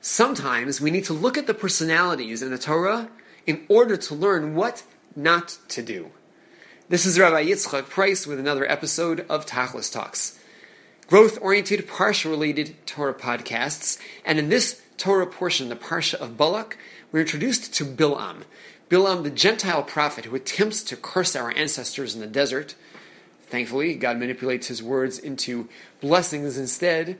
sometimes we need to look at the personalities in the Torah in order to learn what not to do. This is Rabbi Yitzchak Price with another episode of Tachlis Talks, growth oriented, parsha related Torah podcasts. And in this Torah portion, the parsha of Balak, we're introduced to Bilam. Bilam, the Gentile prophet who attempts to curse our ancestors in the desert. Thankfully, God manipulates his words into blessings instead.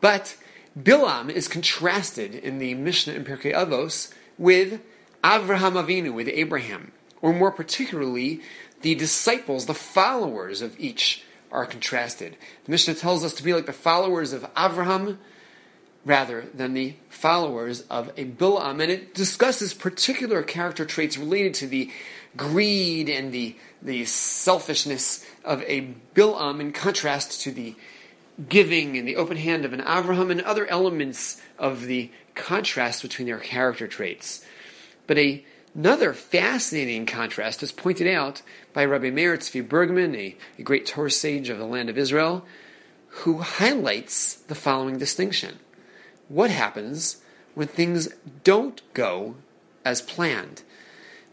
But Bilam is contrasted in the Mishnah in Pirkei Avos with Avraham Avinu, with Abraham, or more particularly, the disciples, the followers of each are contrasted. The Mishnah tells us to be like the followers of Avraham rather than the followers of a Bilam, and it discusses particular character traits related to the greed and the, the selfishness of a Bilam in contrast to the giving and the open hand of an Avraham and other elements of the contrast between their character traits. But a, another fascinating contrast is pointed out by Rabbi Meir Tzvi Bergman, a, a great Torah sage of the land of Israel, who highlights the following distinction. What happens when things don't go as planned?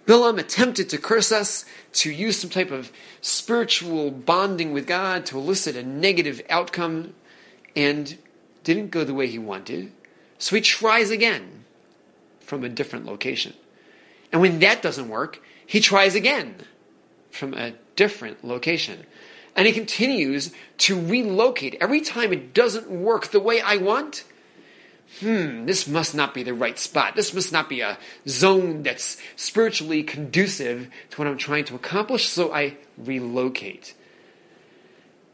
Bilam attempted to curse us, to use some type of spiritual bonding with God to elicit a negative outcome, and didn't go the way he wanted. So he tries again from a different location. And when that doesn't work, he tries again from a different location. And he continues to relocate. Every time it doesn't work the way I want, hmm, this must not be the right spot. This must not be a zone that's spiritually conducive to what I'm trying to accomplish, so I relocate.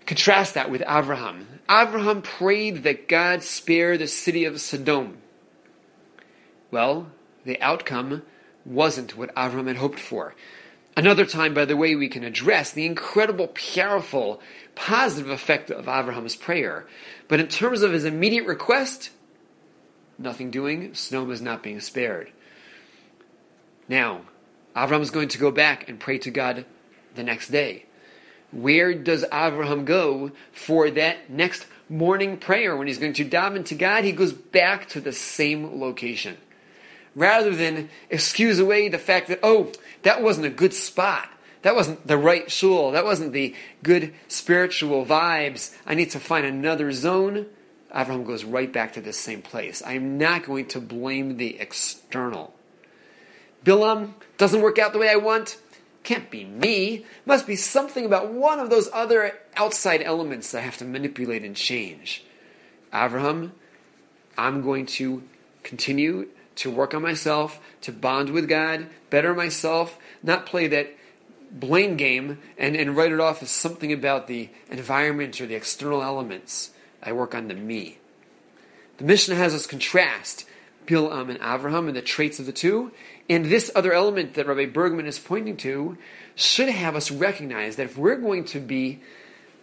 Contrast that with Abraham. Abraham prayed that God spare the city of Sodom. Well, the outcome wasn't what Abraham had hoped for. Another time, by the way, we can address the incredible, powerful, positive effect of Abraham's prayer. But in terms of his immediate request, nothing doing, Sodom is not being spared. Now, Abraham is going to go back and pray to God the next day. Where does Abraham go for that next morning prayer when he's going to daven to God? He goes back to the same location. Rather than excuse away the fact that, oh, that wasn't a good spot. That wasn't the right shul. That wasn't the good spiritual vibes. I need to find another zone. Abraham goes right back to the same place. I am not going to blame the external. Bilam doesn't work out the way I want. Can't be me. Must be something about one of those other outside elements that I have to manipulate and change. Abraham, I'm going to continue to work on myself, to bond with God, better myself, not play that blame game and, and write it off as something about the environment or the external elements. I work on the me. The Mishnah has us contrast Bilam and Avraham and the traits of the two. And this other element that Rabbi Bergman is pointing to should have us recognize that if we're going to be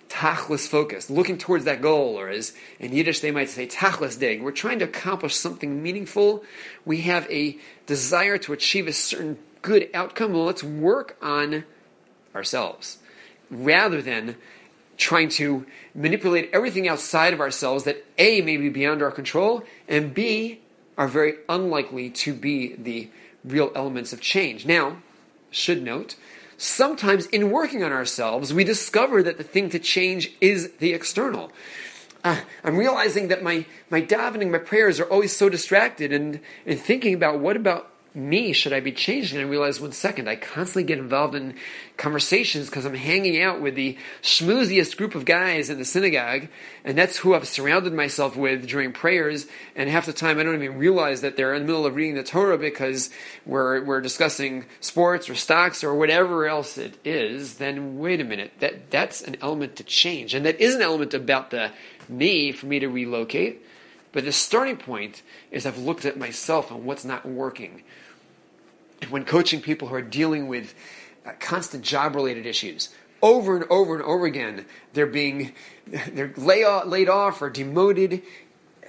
tachlis focused, looking towards that goal, or as in Yiddish they might say tachlis dig, we're trying to accomplish something meaningful. We have a desire to achieve a certain good outcome. Well, let's work on ourselves rather than trying to manipulate everything outside of ourselves that A, may be beyond our control, and B, are very unlikely to be the real elements of change. Now, should note, sometimes in working on ourselves, we discover that the thing to change is the external. Uh, I'm realizing that my, my davening, my prayers are always so distracted and, and thinking about what about me should I be changing? And I realize one second, I constantly get involved in conversations because I'm hanging out with the schmooziest group of guys in the synagogue, and that's who I've surrounded myself with during prayers. And half the time, I don't even realize that they're in the middle of reading the Torah because we're we're discussing sports or stocks or whatever else it is. Then wait a minute, that that's an element to change, and that is an element about the me for me to relocate. But the starting point is I've looked at myself and what's not working. When coaching people who are dealing with uh, constant job related issues, over and over and over again, they're being they're lay off, laid off or demoted.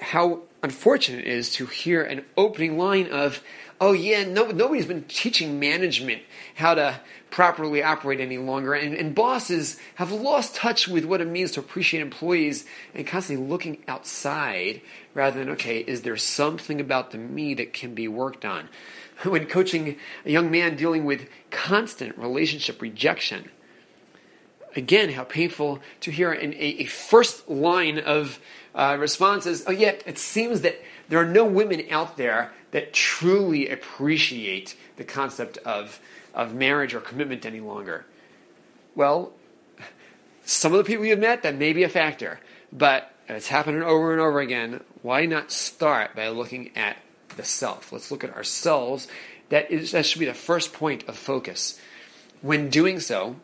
how unfortunate it is to hear an opening line of, oh yeah, no, nobody's been teaching management how to properly operate any longer, and, and bosses have lost touch with what it means to appreciate employees and constantly looking outside rather than, okay, is there something about the me that can be worked on? When coaching a young man dealing with constant relationship rejection, again, how painful to hear in a, a first line of uh, responses. Oh, it seems that there are no women out there that truly appreciate the concept of, of marriage or commitment any longer. Well, some of the people you've met, that may be a factor, but it's happening over and over again. Why not start by looking at the self? Let's look at ourselves. That is that should be the first point of focus. When doing so,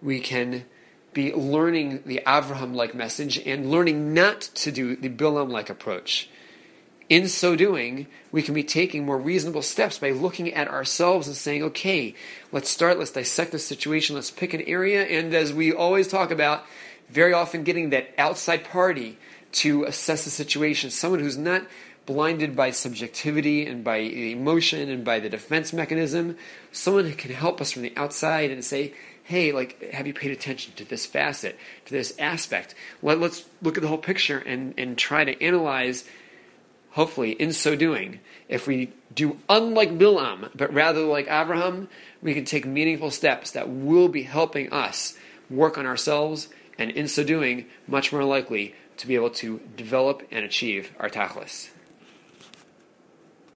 we can be learning the Avraham like message and learning not to do the Bilam like approach. In so doing, we can be taking more reasonable steps by looking at ourselves and saying, okay, let's start, let's dissect the situation, let's pick an area, and as we always talk about, very often getting that outside party to assess the situation, someone who's not blinded by subjectivity and by emotion and by the defense mechanism, someone can help us from the outside and say, hey, like, have you paid attention to this facet, to this aspect? Let, us look at the whole picture and, and try to analyze, hopefully, in so doing, if we do unlike Bilam, but rather like Abraham, we can take meaningful steps that will be helping us work on ourselves, and in so doing, much more likely to be able to develop and achieve our tachlis.